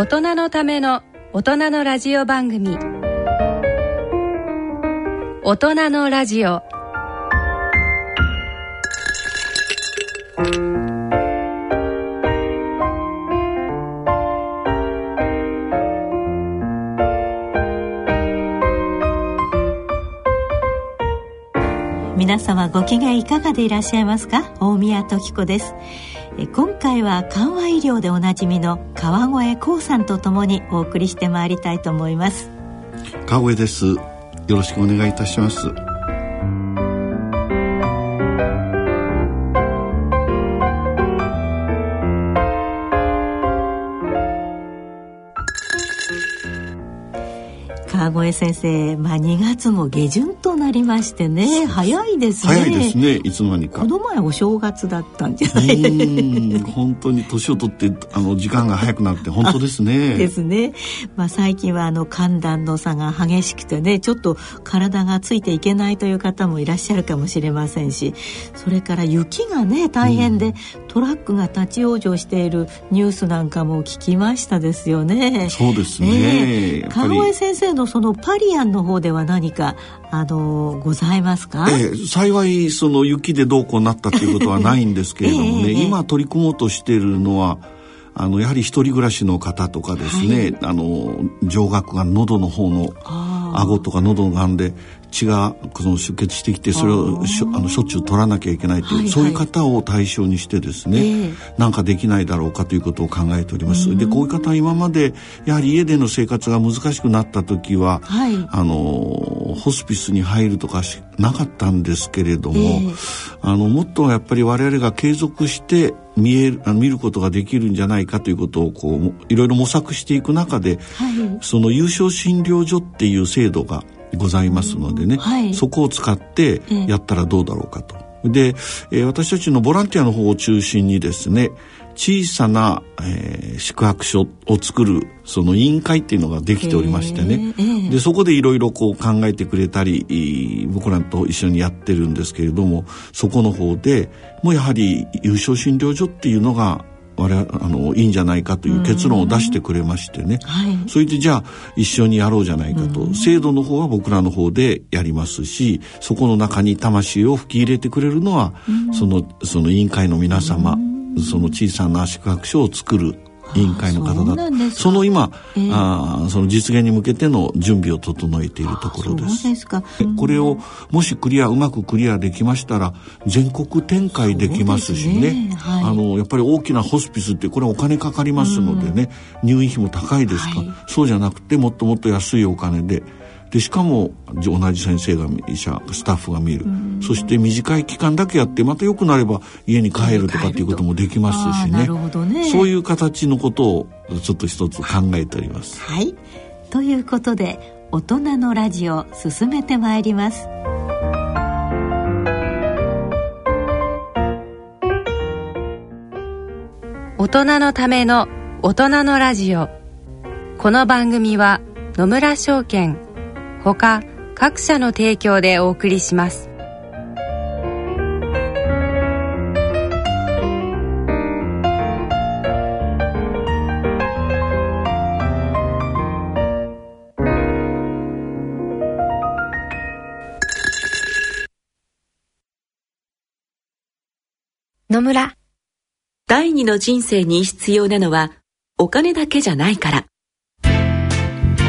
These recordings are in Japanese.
大人のための大人のラジオ番組。大人のラジオ。皆様ご機嫌いかがでいらっしゃいますか？大宮時子です。今回は緩和医療でおなじみの川越光さんとともにお送りしてまいりたいと思います。川越です。よろしくお願いいたします。川越先生、まあ、2月も下旬となりましてね。早いですね。早いですね。いつの間にか。この前お正月だったんじゃないうん。本当に年を取ってあの時間が早くなって本当ですね。ですね、まあ、最近はあの寒暖の差が激しくてねちょっと体がついていけないという方もいらっしゃるかもしれませんしそれから雪がね大変で、うん、トラックが立ち往生しているニュースなんかも聞きましたですよね。そうですね、えー、川越先生のそのパリアンの方では何かあのございますか、えー、幸いその雪でどうこうなったということはないんですけれどもね、えー、今取り組もうとしているのはあのやはり一人暮らしの方とかですね、はい、あの上顎が喉の方の顎とか喉のがんで血がその出血してきてそれをしょあのしょっちゅう取らなきゃいけないという、はいはい、そういう方を対象にしてですね、えー、なんかできないだろうかということを考えております。でこういう方は今までやはり家での生活が難しくなった時は、はい、あのホスピスに入るとかしなかったんですけれども、えー、あのもっとやっぱり我々が継続して見える見ることができるんじゃないかということをこういろいろ模索していく中で、はい、その有償診療所っていう制度がございますのでね、はい、そこを使ってやったらどうだろうかと。で、えー、私たちのボランティアの方を中心にですね小さな、えー、宿泊所を作るその委員会っていうのができておりましてね、えー、でそこでいろいろこう考えてくれたり僕らと一緒にやってるんですけれどもそこの方でもうやはり有償診療所っていうのが我々あのいいんじゃないかという結論を出してくれましてね、はい、それでじゃあ一緒にやろうじゃないかと。制度の方は僕らの方でやりますしそこの中に魂を吹き入れてくれるのはそのその委員会の皆様その小さな宿泊所を作る委員会の方だと。その今、えー、あその実現に向けての準備を整えているところです。ですか、これをもしクリアうまくクリアできましたら全国展開できますしね、ね。はい、あのやっぱり大きなホスピスってこれお金かかりますのでね、入院費も高いですか。はい、そうじゃなくてもっともっと安いお金ででしかも同じ先生が医者スタッフが見る、そして短い期間だけやってまた良くなれば家に帰るとかっていうこともできますしね。ね。そういう形のことをちょっと一つ考えております。はい。ということで大人のラジオ進めてまいります。大人のための大人のラジオ。この番組は野村証券ほか各社の提供でお送りします。野村。第二の人生に必要なのはお金だけじゃないから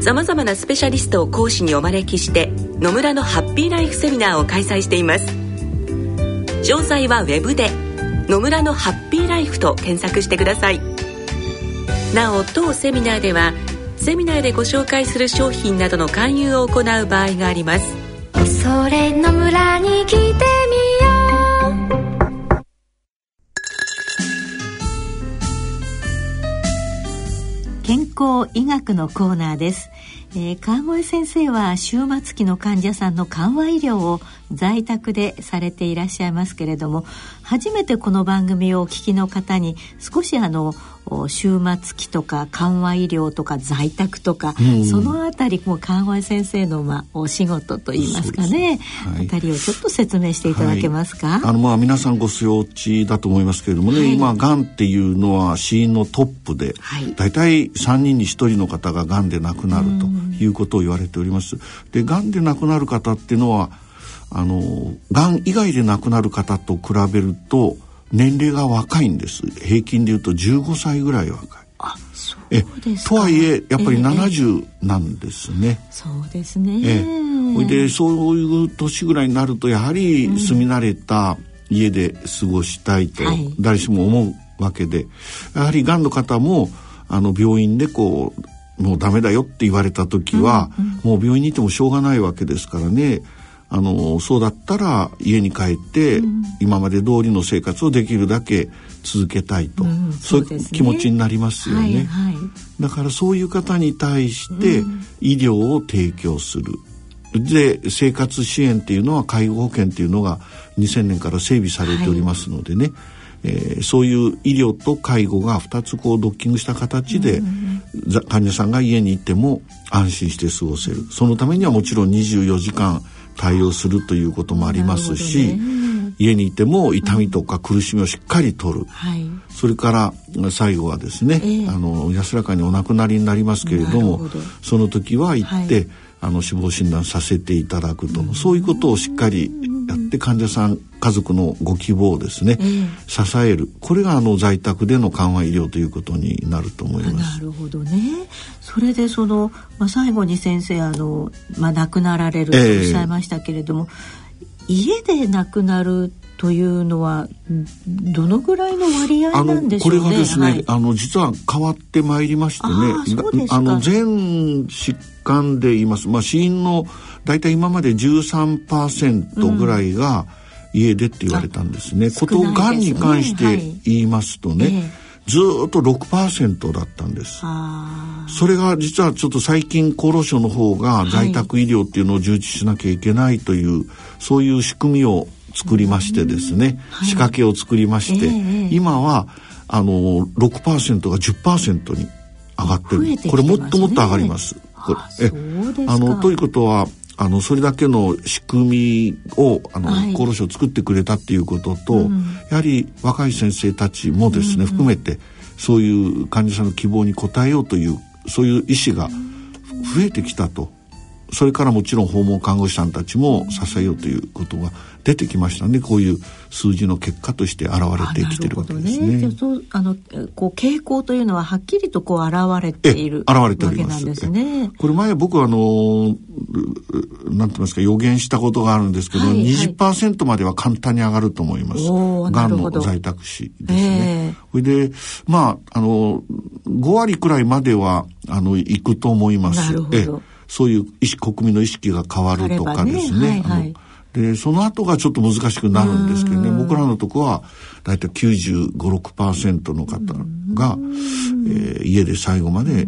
さまざまなスペシャリストを講師にお招きして野村のハッピーライフセミナーを開催しています。詳細はウェブで「野村のハッピーライフ」と検索してください。なお当セミナーではセミナーでご紹介する商品などの勧誘を行う場合があります。それ野村に来て康医学のコーナーです、えー、川越先生は終末期の患者さんの緩和医療を在宅でされていらっしゃいますけれども初めてこの番組をお聞きの方に少しあの終末期とか緩和医療とか在宅とか、うん、そのあたりも川越先生の、まあ、お仕事といいますかね、はい、あたりをちょっと説明していただけますか、はい、あのまあ皆さんご承知だと思いますけれどもね、はい、今がんっていうのは死因のトップで、はい、大体3人に1人の方ががんで亡くなるということを言われております。でがんで亡くなる方っていうのはあのがん以外で亡くなる方と比べると年齢が若いんです。平均でいうと15歳ぐらい若い。あそうですとはいえやっぱり70なんですね、えー、そうですね。えー、でそういう年ぐらいになるとやはり住み慣れた家で過ごしたいと誰しも思うわけで、やはりがんの方もあの病院でこうもうダメだよって言われた時は、うんうん、もう病院にいてもしょうがないわけですからねあのそうだったら家に帰って、うん、今まで通りの生活をできるだけ続けたいと、うん、そういう気持ちになりますよね、はいはい、だからそういう方に対して医療を提供する。で生活支援っていうのは介護保険っていうのが2000年から整備されておりますのでね、はい、えー、そういう医療と介護が2つこうドッキングした形で、うん、患者さんが家にいても安心して過ごせる。そのためにはもちろん24時間対応するということもありますし、ね、家にいても痛みとか苦しみをしっかりとる、うんはい、それから最後はですね、えー、あの安らかにお亡くなりになりますけれどもその時は行って、はい、あの死亡診断させていただくと、うん、そういうことをしっかりやって患者さん家族のご希望をですね、えー、支える。これがあの在宅での緩和医療ということになると思います。なるほどね。それでその、まあ、最後に先生あの、まあ、亡くなられるとおっしゃいましたけれども、えー、家で亡くなるというのはどのぐらいの割合なんでしょうね。これがですね、はい、あの実は変わってまいりましてね、あの全疾患で言います。まあ死因の大体今まで13%ぐらいが家でって言われたんですね。うん、ことがんに関して言いますとね、はい、ずっと6%だったんです。それが実はちょっと最近厚労省の方が在宅医療っていうのを充実しなきゃいけないという、はい、そういう仕組みを作りましてですね、はい、仕掛けを作りまして、えー、今はあの6%が10%に上がってる、ね、これもっともっと上がります。これえ。あのということはあのそれだけの仕組みをあの、はい、厚労省作ってくれたっていうことと、うん、やはり若い先生たちもですね、うんうん、含めてそういう患者さんの希望に応えようというそういう意思が増えてきたと。それからもちろん訪問看護師さんたちも支えようということが出てきましたね。こういう数字の結果として現れてきてるわけですね。ね。そうあのこう傾向というのははっきりとこう現れている現れております。ですね。これ前僕はあのなんて言いますか予言したことがあるんですけど、はいはい、20%までは簡単に上がると思います。がんの在宅死ですね。それでまああの5割くらいまではあの行くと思います。なるほど。そういう意識国民の意識が変わるとかですね。ねはいはい、でその後がちょっと難しくなるんですけどね。僕らのとこは大体95%の方が、えー、家で最後まで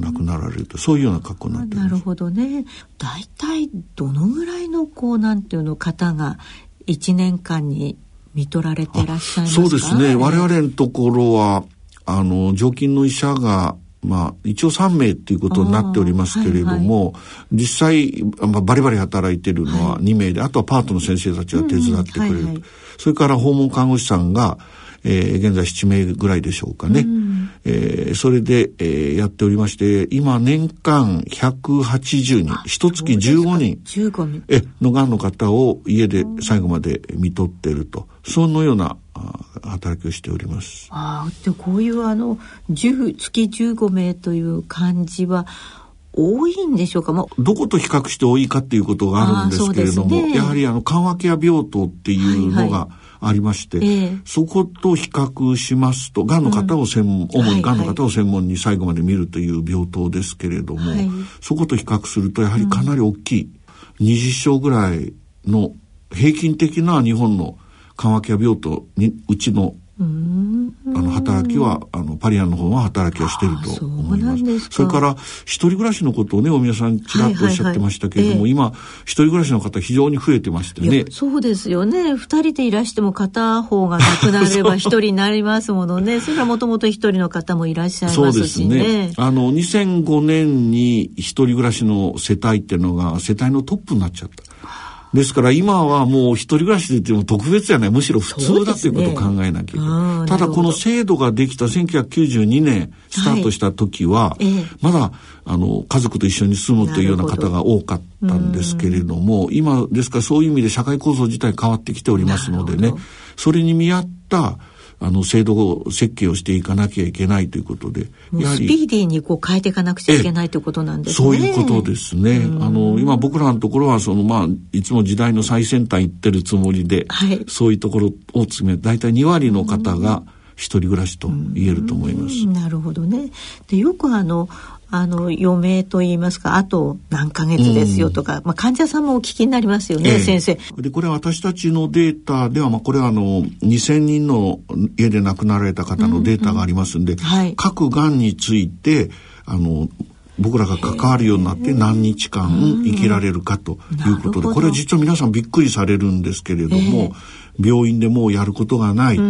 亡くなられるとそういうような格好になってなるほどね。大体どのぐらいのこうなんていうの方が1年間に見取られていらっしゃいますか？そうですね。我々のところはあの常勤の医者がまあ、一応3名っていうことになっておりますけれども、はいはい、実際、まあ、バリバリ働いてるのは2名で、はい、あとはパートの先生たちが手伝ってくれる、うんはいはい、それから訪問看護師さんが、えー、現在7名ぐらいでしょうかね。うん、えー、それで、えー、やっておりまして、今年間180人、一月15人。えのがんの方を家で最後まで見とってると、そのような働きをしております。あでこういうあの10月15名という感じは多いんでしょうか、まどこと比較して多いかっていうことがあるんですけれども、ね、やはりあの緩和ケア病棟っていうのがありまして、えー、そこと比較しますとがんの方を専門、うん、主にがんの方を専門に最後まで見るという病棟ですけれども、はい、そこと比較するとやはりかなり大きい、うん、20床ぐらいの平均的な日本の緩和ケア病棟にうちのあの働きはあのパリアンの方は働きはしてると思います。それから一人暮らしのことをね大宮さんちらっとおっしゃってましたけれども、今一人暮らしの方非常に増えてましてね。そうですよね。二人でいらしても片方が亡くなれば 一人になりますものね。それはもともと一人の方もいらっしゃいますしね。ね。あの2005年に一人暮らしの世帯っていうのが世帯のトップになっちゃったですから今はもう一人暮らしで言っても特別じゃないむしろ普通だということを考えなきゃいけない、ね、ただこの制度ができた1992年スタートした時は、はい、まだあの家族と一緒に住むというような方が多かったんですけれども今ですからそういう意味で社会構造自体変わってきておりますのでねそれに見合ったあの制度設計をしていかなきゃいけないということでやはりスピーディーにこう変えていかなくちゃいけないということなんですね。そういうことですね。あの今僕らのところはそのまあいつも時代の最先端行ってるつもりで、はい、そういうところを詰め大体2割の方が一人暮らしと言えると思います。なるほどね。でよくあのあの余命と言いますかあと何ヶ月ですよとか、うん、まあ、患者さんもお聞きになりますよね、ええ、先生。でこれは私たちのデータでは、まあ、これはあの2,000人の家で亡くなられた方のデータがありますんで、うんうんはい、各がんについてあの僕らが関わるようになって何日間生きられるかということで、これは実は皆さんびっくりされるんですけれども、病院でもうやることがないと、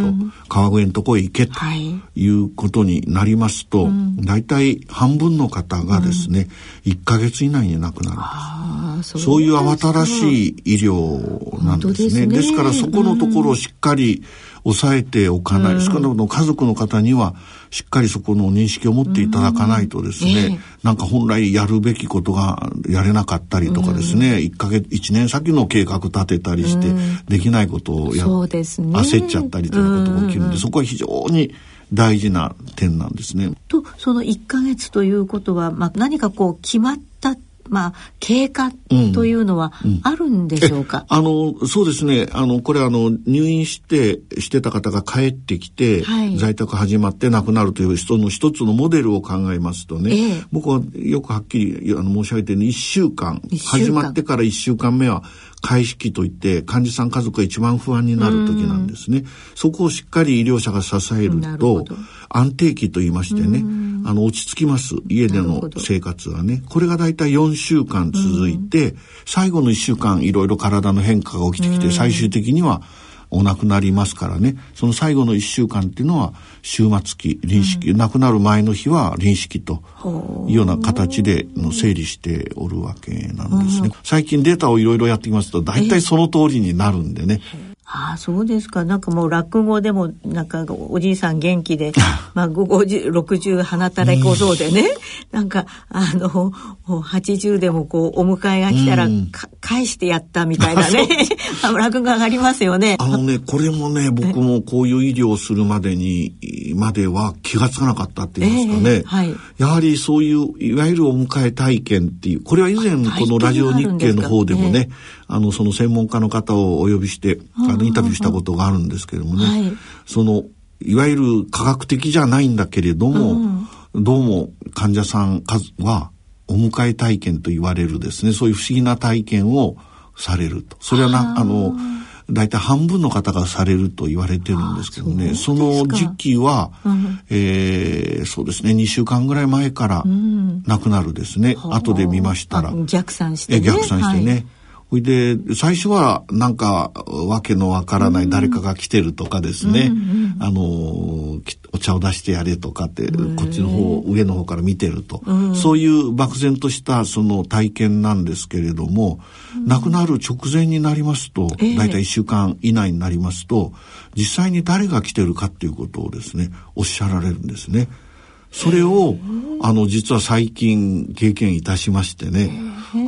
川越のとこへ行けとい。うことになりますと、大体半分の方がですね、1ヶ月以内に亡くなるんです。そういう慌ただしい医療なんですね。ですからそこのところをしっかり抑えておかない、少なくとも家族の方にはしっかりそこの認識を持っていただかないとですね、えー、なんか本来やるべきことがやれなかったりとかですね、1ヶ月、1年先の計画立てたりして、できないことをや、そうですね、焦っちゃったりということが起きるんで、そこは非常に大事な点なんですね。と、その1ヶ月ということは、まあ、何かこう決まったまあ、経過というのはあるんでしょうか、うんうん、あの、そうですね。あの、これあの、入院して、してた方が帰ってきて、はい、在宅始まって亡くなるという人の一つのモデルを考えますとね、ええ、僕はよくはっきりあの申し上げてように、1週間、始まってから1週間目は開式といって患者さん家族が一番不安になる時なんですね。そこをしっかり医療者が支えると安定期と言いましてね、あの落ち着きます家での生活はね。これがだいたい4週間続いて、最後の1週間いろいろ体の変化が起きてきて、最終的にはお亡くなりますからね。その最後の1週間っていうのは終末期臨死期、うん、亡くなる前の日は臨死期というような形での整理しておるわけなんですね。最近データをいろいろやってきますと大体その通りになるんでね。ああ、そうですか。なんかもう落語でも、なんかおじいさん元気で、まあ50、60花たれ小僧でね、なんか、あの、80でもこう、お迎えが来たら、返してやったみたいなね、落語がありますよね。あのね、これもね、僕もこういう医療をするまでに、までは気がつかなかったって言いますかね。えーはい、やはりそういう、いわゆるお迎え体験っていう、これは以前このラジオ日経の方でもね、あの、その専門家の方をお呼びして、あの、インタビューしたことがあるんですけれどもね、はい、その、いわゆる科学的じゃないんだけれども、うん、どうも患者さん数は、お迎え体験と言われるですね、そういう不思議な体験をされると。それはな、あの、大体半分の方がされると言われてるんですけどね。その時期は、うん、えー、そうですね。2週間ぐらい前から亡くなるですね、う。ん、後で見ましたら。逆算してね。逆算してね、はいほいで、最初はなんかわけのわからない誰かが来てるとかですね、うんうん、あの、お茶を出してやれとかって、こっちの方、上の方から見てると、うん、そういう漠然としたその体験なんですけれども、うん、亡くなる直前になりますと、だいたい1週間以内になりますと、実際に誰が来てるかっていうことをですね、おっしゃられるんですね。それを、あの、実は最近経験いたしましてね、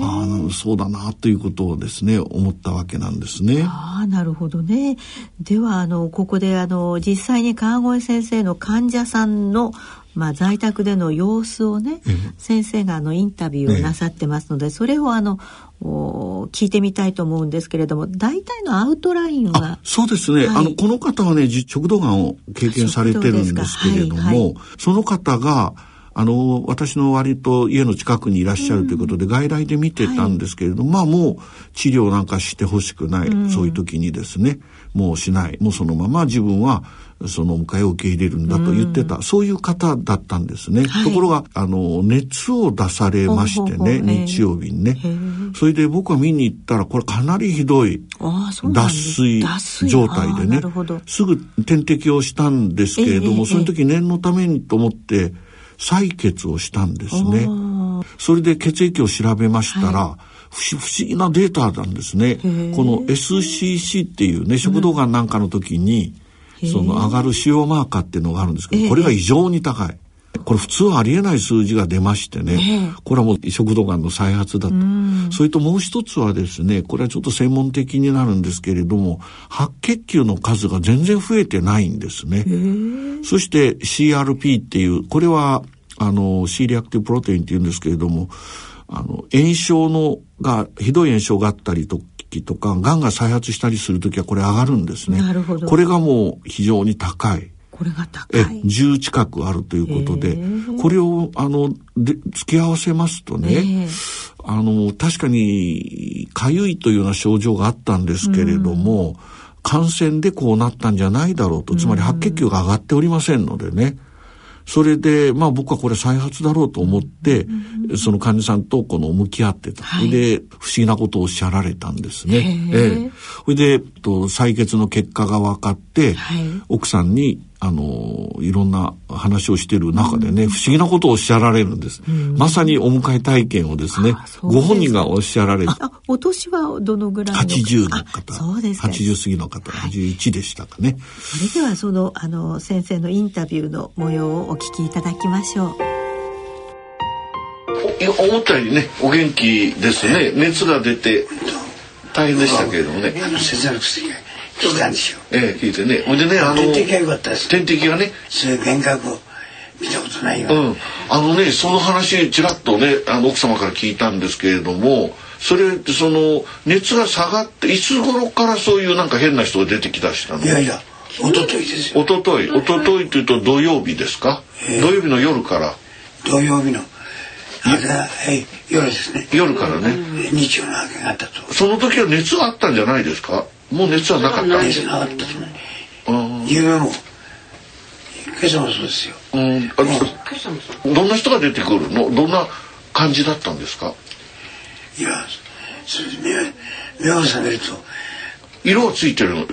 ああ、そうだなということをですね、思ったわけなんですね。ああ、なるほどね。では、あの、ここで、あの、実際に川越先生の患者さんの、まあ、在宅での様子をね、先生があのインタビューをなさってますので、それをあの聞いてみたいと思うんですけれども大体のアウトラインはそうですね、はい、あのこの方はね食道がんを経験されてるんですけれども、はい。はい、その方があの私の割と家の近くにいらっしゃるということで、外来で見てたんですけれども、はい、まあもう治療なんかしてほしくない、うん、そういう時にですねもうしない。もうそのまま自分はその迎えを受け入れるんだと言ってた、そういう方だったんですね。はい、ところが、あの、熱を出されましてね、日曜日にね。それで僕は見に行ったら、これかなりひどい脱水状態でね、すぐ点滴をしたんですけれども、その時念のためにと思って、採血をしたんですね。それで血液を調べましたら、はい不思議なデータなんですね。この SCC っていうね、食道がんなんかの時に、その上がる腫瘍マーカーっていうのがあるんですけど、これが異常に高い。これ普通はありえない数字が出ましてね、これはもう食道がんの再発だと。それともう一つはですね、これはちょっと専門的になるんですけれども、白血球の数が全然増えてないんですね。そして CRP っていう、これはあの C リアクティブプロテインっていうんですけれども、あの炎症のがひどい炎症があったりととか、がんが再発したりする時はこれ上がるんですね。これがもう非常に高い。これが高い。え、10近くあるということで、これを、あの、で、付き合わせますとね、あの、確かに、かゆいというような症状があったんですけれども、感染でこうなったんじゃないだろうと、つまり白血球が上がっておりませんのでね、それで、まあ僕はこれ再発だろうと思って、その患者さんとこの向き合ってた。はい、で、不思議なことをおっしゃられたんですね。ええ。それで、と、採血の結果が分かって、はい、奥さんに、あの、いろんな話をしている中でね、うん、不思議なことをおっしゃられるんです。うん、まさにお迎え体験をですね、ご本人がおっしゃられて。お年はどのぐらいの80の方。そうですか。80過ぎの方、81でしたかね。それではその、あの、先生のインタビューの模様をお聞きいただきましょう。思ったよりね、お元気ですね。熱が出て、大変でしたけれどもね。聞いたんですよ。ええ、聞いてね。ほんでね、あの、点滴が良かったです。点滴がね。そういう幻覚を見たことないよ。うん。あのね、その話、ちらっとね、あの、奥様から聞いたんですけれども、それ、その、熱が下がって、いつ頃からそういうなんか変な人が出てきだしたの？いやいや、おとといですよ。おととい。おとというと土曜日ですか、えー、土曜日の夜から。土曜日の。夜ですね。夜からね。日曜の明けがあったと。その時は熱があったんじゃないですか？もう熱はなかった。熱がなかったと思夢も。今朝もそうですよ。うん、あどんな人が出てくるの？どんな感じだったんですか？いや目目を覚めると。色がついてるの？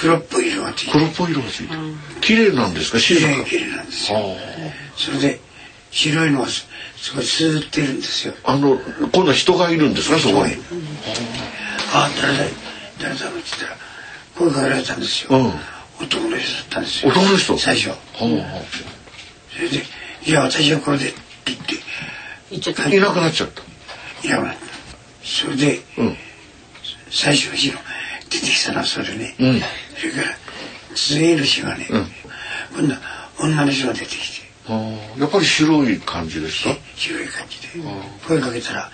黒っぽい色がついてる。黒っぽい色がついてる、綺麗なんですか？綺麗綺麗なんですよ。それで白いのがすごいスーってるんですよ。あの今度は人がいるんですか？そこに、あ誰だ誰だろうって言ったら声かけられたんですよ、うん、男の人だったんですよ。男の人？最初、それで「いや私はこれで」って言って。いっちゃった。いなくなっちゃった。いなくなった。それで、うん、最初の日の出てきたのはそれね、うん、それから次の日がね、うん、今度は女の人が出てきて。やっぱり白い感じですか？白い感じで。声かけたら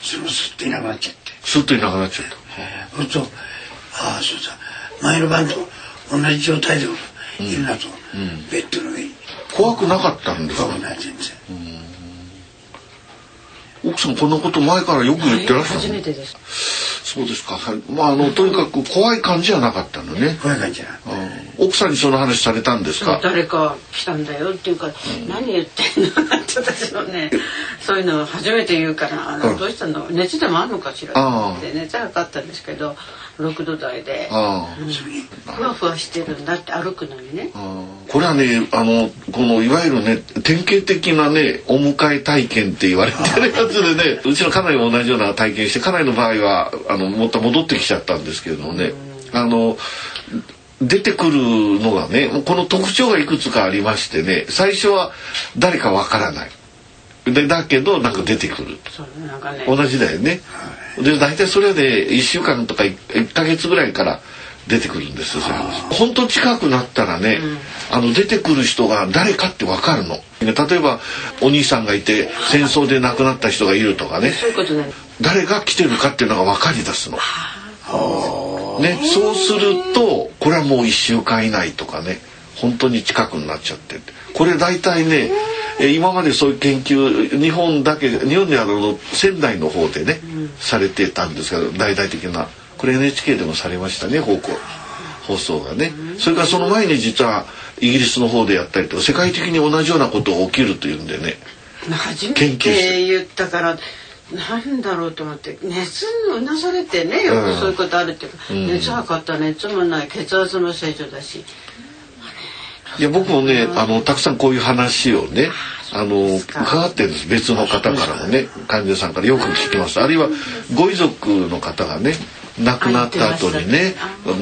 そのスッといなくなっちゃってスッといなくなっちゃった。そるとああそうだ。前の晩と同じ状態でいるなと、うん、ベッドの上に。怖くなかったんですか？怖くない全然。奥さんこんなこと前からよく言ってらっしゃる、初めてです。そうですか。まあ、あの、とにかく怖い感じはなかったのね。怖い感じは。奥さんにその話されたんですか？誰か来たんだよっていうか、何言ってんのなんて私のね。そういうの初めて言うから、あの、どうしたの、熱でもあるのかしら？って熱測ったんですけど。6度台で、うん、ふわふわしてるんだって歩くのにね。これはねあのこのいわゆるね典型的なねお迎え体験って言われてるやつでねうちの家内も同じような体験して家内の場合はあのもっと戻ってきちゃったんですけれどもねあの出てくるのがねこの特徴がいくつかありましてね最初は誰かわからないでだけどなんか出てくる、ね、同じだよね、で大体それで1週間とか 1, 1ヶ月ぐらいから出てくるんですそれ本当近くなったらね、うん、あの出てくる人が誰かって分かるの。例えばお兄さんがいて戦争で亡くなった人がいるとかね。誰が来てるかっていうのが分かり出すの。ね、そうするとこれはもう1週間以内とかね。本当に近くになっちゃって。これ大体ねえ今までそういう研究日本だけ日本であの仙台の方でね、うん、されてたんですけど大々的なこれ NHK でもされましたね方向放送がね。それからその前に実はイギリスの方でやったりとか世界的に同じようなことが起きるというんでね。初めて言ったからなんだろうと思って熱うなされてねよくそういうことあるっていうか、うん、熱測った熱もない血圧の正常だし。いや僕もねあのたくさんこういう話をねあの伺ってるんです。別の方からもね患者さんからよく聞きます。あるいはご遺族の方がね亡くなった後にね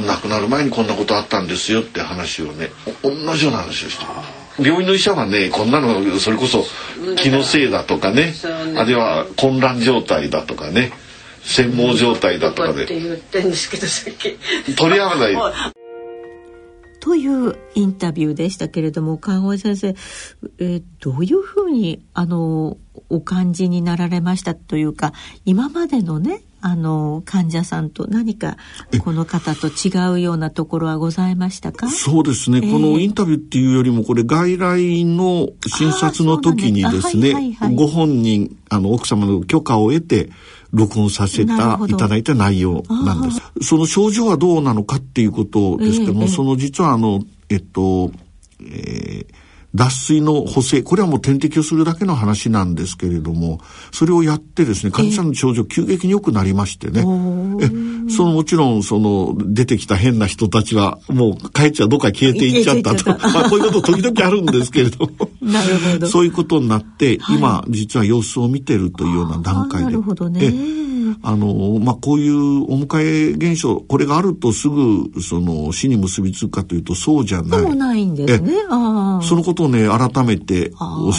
亡くなる前にこんなことあったんですよって話をね同じような話をして病院の医者はねこんなのそれこそ気のせいだとかねあるいは混乱状態だとかね専門状態だとかで、取り合わない。というインタビューでしたけれども川越先生、えー、どういうふうにあのお感じになられましたというか今までのねあの患者さんと何かこの方と違うようなところはございましたか？そうですね、えー、このインタビューっていうよりもこれ外来の診察の時にですね、はいはい、ご本人あの奥様の許可を得て録音させたいただいた内容なんです。その症状はどうなのかっていうことですけども、えー、その実はあのえっと、えー脱水の補正、これはもう点滴をするだけの話なんですけれども、それをやってですね、患者さんの症状急激に良くなりましてね。えそのもちろん、その、出てきた変な人たちは、もう帰っちゃどっか消えていっちゃったと。まあ、こういうこと時々あるんですけれども。なるほど。そういうことになって、はい、今、実は様子を見てるというような段階で。なるほどね。あの、まあ、こういうお迎え現象、これがあるとすぐ、その、死に結びつくかというと、そうじゃない。そうないんですね。そのことをね、改めて教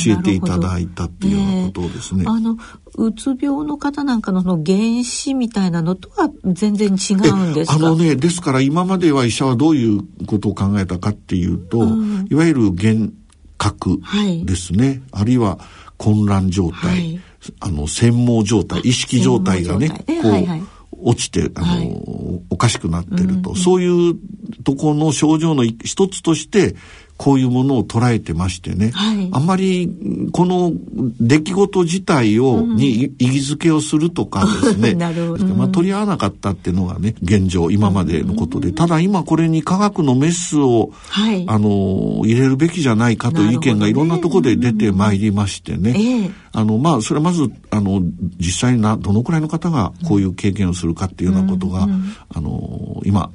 えていただいたっていうようなことですね。あの、うつ病の方なんかのの原子みたいなのとは全然違うんですあのね、ですから今までは医者はどういうことを考えたかっていうと、うん、いわゆる幻覚ですね、はい、あるいは混乱状態、はいあの、専門状態、意識状態がね、こう、はいはい、落ちて、あの、はい、おかしくなってると、うんうん、そういうところの症状の一つとして、こういうものを捉えてましてね、はい、あんまりこの出来事自体を、うん、に意義づけをするとかですね。なるほど、まあ、取り合わなかったっていうのがね現状今までのことで、うん、ただ今これに科学のメスを、はい、あの入れるべきじゃないかという意見がいろんなところで出てまいりましてね、ねあのまあそれはまずあの実際になどのくらいの方がこういう経験をするかっていうようなことが、うん、あの今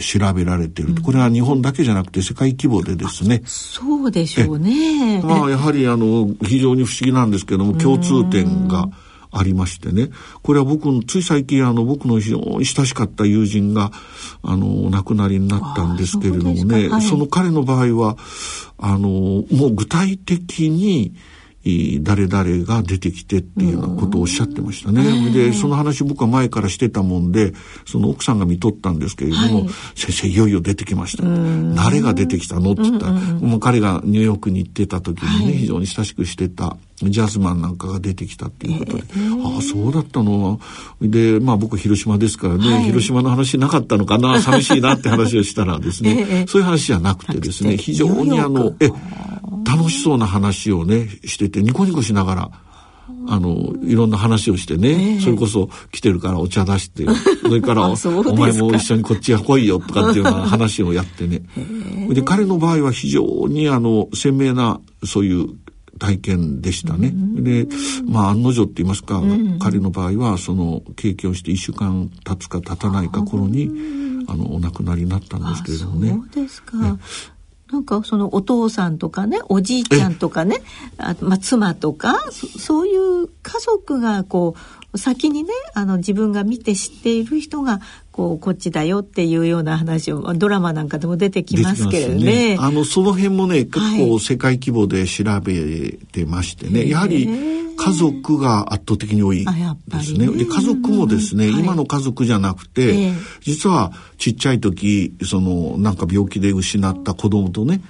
調べられている。これは日本だけじゃなくて世界規模でですね。そうでしょうね。まあやはりあの非常に不思議なんですけども共通点がありましてね。これは僕のつい最近あの僕の非常に親しかった友人があのお亡くなりになったんですけれどもね。そはい、その彼の場合はあのもう具体的に誰々が出てきてっていうようなことをおっしゃってましたね。で、その話僕は前からしてたもんで、その奥さんが見とったんですけれども、はい、先生いよいよ出てきました。誰が出てきたのって言ったら、もう彼がニューヨークに行ってた時にね、はい、非常に親しくしてたジャズマンなんかが出てきたっていうことで、えー、ああそうだったの？でまあ僕広島ですからね、はい、広島の話なかったのかな？寂しいなって話をしたらですね、えー、そういう話じゃなくてですね非常にあのえ楽しそうな話をねしててニコニコしながら。あの、いろんな話をしてね、えー、それこそ来てるからお茶出して、それからお前も一緒にこっちへ来いよとかっていうような話をやってね。で、彼の場合は非常にあの、鮮明なそういう体験でしたね。で、まあ案の定って言いますか、彼の場合はその経験をして1週間経つか経たないか頃に、あの、お亡くなりになったんですけれどもね。そうですか。ねなんかそのお父さんとかねおじいちゃんとかねあまあ、妻とかそういう家族がこう先にねあの自分が見て知っている人がこうこっちだよっていうような話をドラマなんかでも出てきますけれどね。ね。あのその辺もね結構世界規模で調べてましてね、はい、やはり家族が圧倒的に多いですね。ねで家族もですね、今の家族じゃなくて、実はちっちゃい時そのなんか病気で失った子供とね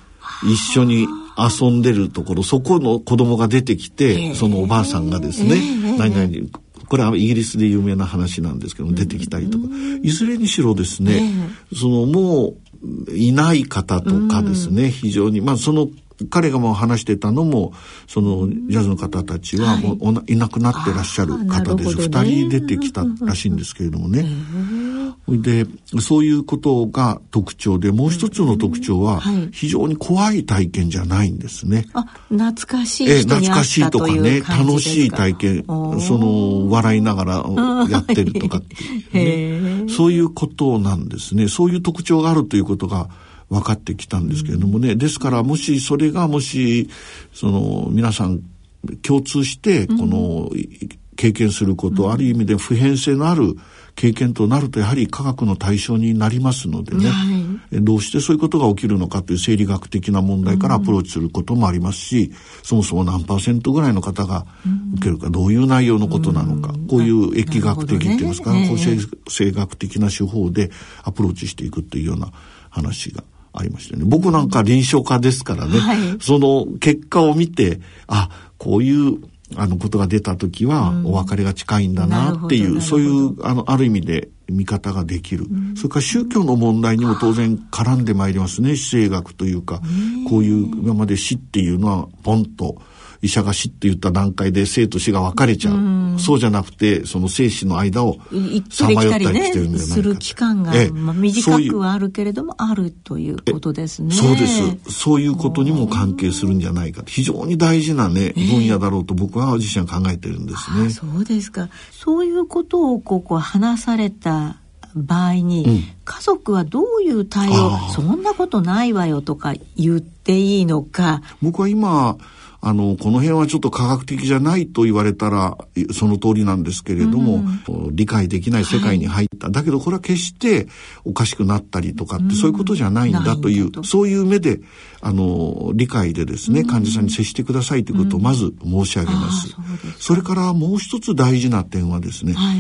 一緒に遊んでるところそこの子供が出てきて、そのおばあさんがですね、何々これはイギリスで有名な話なんですけど出てきたりとか、いずれにしろですね、そのもういない方とかですね、非常にまあその彼がもう話してたのもそのジャズの方たちはもう、はい、いなくなってらっしゃる方です、ね、2人出てきたらしいんですけれどもね。でそういうことが特徴でもう一つの特徴は非常に怖い体験じゃないんですね。あ懐かしい懐かしいとかね楽しい体験。その笑いながらやってるとかね、そういうことなんですね。そういう特徴があるということが分かってきたんですけれどもね、ですからもしそれがもしその皆さん共通してこの経験すること、ある意味で普遍性のある経験となるとやはり科学の対象になりますのでね、はい、どうしてそういうことが起きるのかという生理学的な問題からアプローチすることもありますし、うん、そもそも何パーセントぐらいの方が受けるか、どういう内容のことなのか、うん、こういう疫学的っていいますか、ね、こう生学的な手法でアプローチしていくというような話がありましたね。僕なんか臨床家ですからね、はい、その結果を見て、あ、こういうあのことが出た時はお別れが近いんだなっていう、うん、そういうあのある意味で見方ができる、うん、それから宗教の問題にも当然絡んでまいりますね死生学というか。こういう今まで死っていうのはポンと医者が死って言った段階で生と死が分かれちゃう、うそうじゃなくてその生死の間をさまよったりしてるんじゃないか、ね、する期間が、まあ、短くはあるけれどもあるということですね。そうです。そういうことにも関係するんじゃないか。非常に大事なね分野だろうと僕は自身は考えてるんですね、そうですか。そういうことをこう話された場合に、うん、家族はどういう対応そんなことないわよとか言っていいのか。僕は今あの、この辺はちょっと科学的じゃないと言われたら、その通りなんですけれども、うん、理解できない世界に入った。はい、だけどこれは決しておかしくなったりとかって、うん、そういうことじゃないんだという、そういう目で、あの、理解でですね、患者さんに接してくださいということをまず申し上げます。そそれからもう一つ大事な点はですね、はい、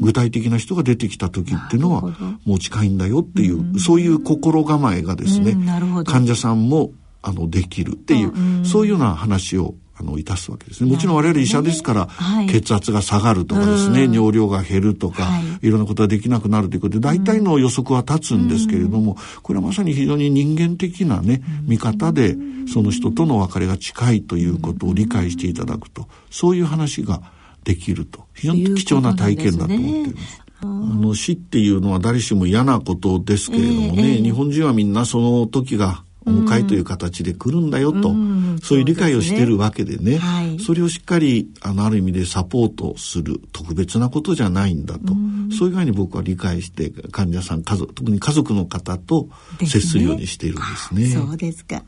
具体的な人が出てきた時っていうのは、もう近いんだよっていう、そういう心構えがですね、患者さんもあのできるっていう、うん、そういうような話をあのいたすわけですね。もちろん我々医者ですから、はい、血圧が下がるとかですね、尿量が減るとか、はい、いろんなことができなくなるということで、大体の予測は立つんですけれども、これはまさに非常に人間的なね、見方で、その人との別れが近いということを理解していただくと、そういう話ができると、非常に貴重な体験だと思っています。あの死っていうのは誰しも嫌なことですけれどもね、えー、日本人はみんなその時がお迎えという形で来るんだよと、うん、そういう理解をしてるわけでね、はい、それをしっかりあのある意味でサポートする特別なことじゃないんだと、うん、そういうふうに僕は理解して患者さん家族特に家族の方と接するようにしているんですね。すねそうですか。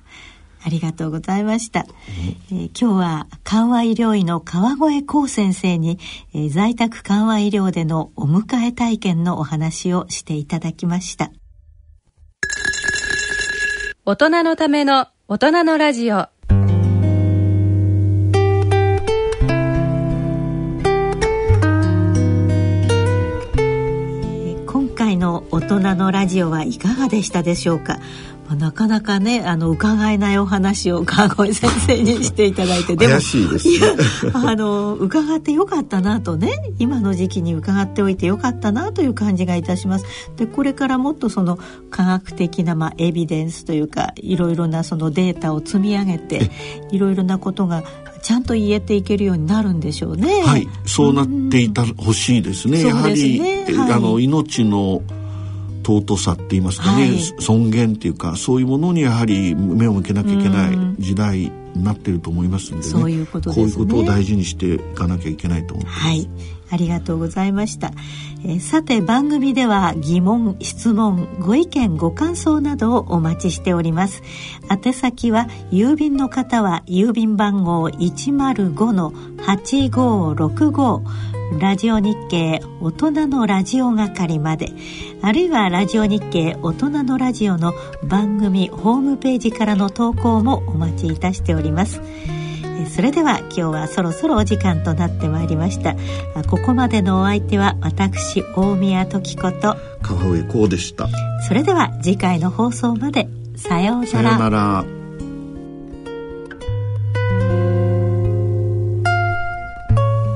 ありがとうございました。えー、今日は緩和医療医の川越光先生に、えー、在宅緩和医療でのお迎え体験のお話をしていただきました。大人のための大人のラジオ。今回の大人のラジオはいかがでしたでしょうか？まあ、なかなかねあの伺えないお話を川越先生にしていただいてでも怪しいです、ね、あの伺ってよかったなとね今の時期に伺っておいてよかったなという感じがいたします。でこれからもっとその科学的な、まあ、エビデンスというかいろいろなそのデータを積み上げていろいろなことがちゃんと言えていけるようになるんでしょうね。はい、そうなっていたほしいですね。やはり、はい、あの命の尊さって言いますかね、はい、尊厳っていうかそういうものにやはり目を向けなきゃいけない時代になってると思いますんでね。そういうこと、ね、こういうことを大事にしていかなきゃいけないと思ってます。はい。ありがとうございました、えー、さて番組では疑問質問ご意見ご感想などをお待ちしております。宛先は郵便の方は郵便番号105-8565ラジオ日経大人のラジオ係まで。あるいはラジオ日経大人のラジオの番組ホームページからの投稿もお待ちいたしております。それでは今日はそろそろお時間となってまいりました。ここまでのお相手は私大宮時子と。川上光でした。それでは次回の放送まで。さようなら。さようなら